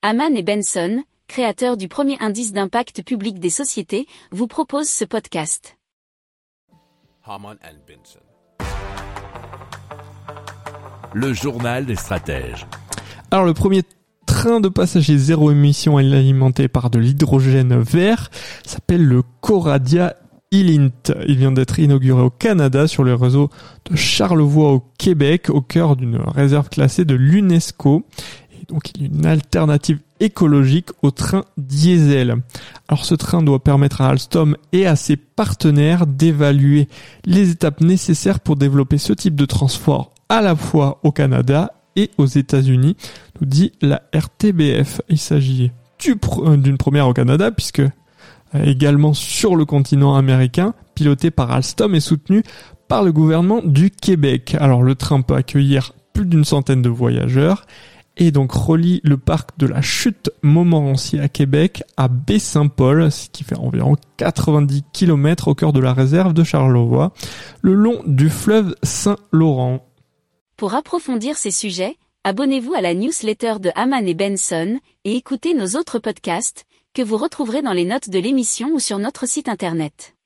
Haman et Benson, créateurs du premier indice d'impact public des sociétés, vous proposent ce podcast. Haman and Benson. Le journal des stratèges. Alors le premier train de passagers zéro émission alimenté par de l'hydrogène vert s'appelle le Coradia Ilint. Il vient d'être inauguré au Canada sur le réseau de Charlevoix au Québec au cœur d'une réserve classée de l'UNESCO. Donc une alternative écologique au train diesel. Alors ce train doit permettre à Alstom et à ses partenaires d'évaluer les étapes nécessaires pour développer ce type de transport à la fois au Canada et aux États-Unis, nous dit la RTBF. Il s'agit euh, d'une première au Canada puisque euh, également sur le continent américain, piloté par Alstom et soutenu par le gouvernement du Québec. Alors le train peut accueillir plus d'une centaine de voyageurs et donc relie le parc de la Chute Montmorency à Québec à Baie-Saint-Paul, ce qui fait environ 90 km au cœur de la réserve de Charlevoix, le long du fleuve Saint-Laurent. Pour approfondir ces sujets, abonnez-vous à la newsletter de Haman et Benson et écoutez nos autres podcasts que vous retrouverez dans les notes de l'émission ou sur notre site internet.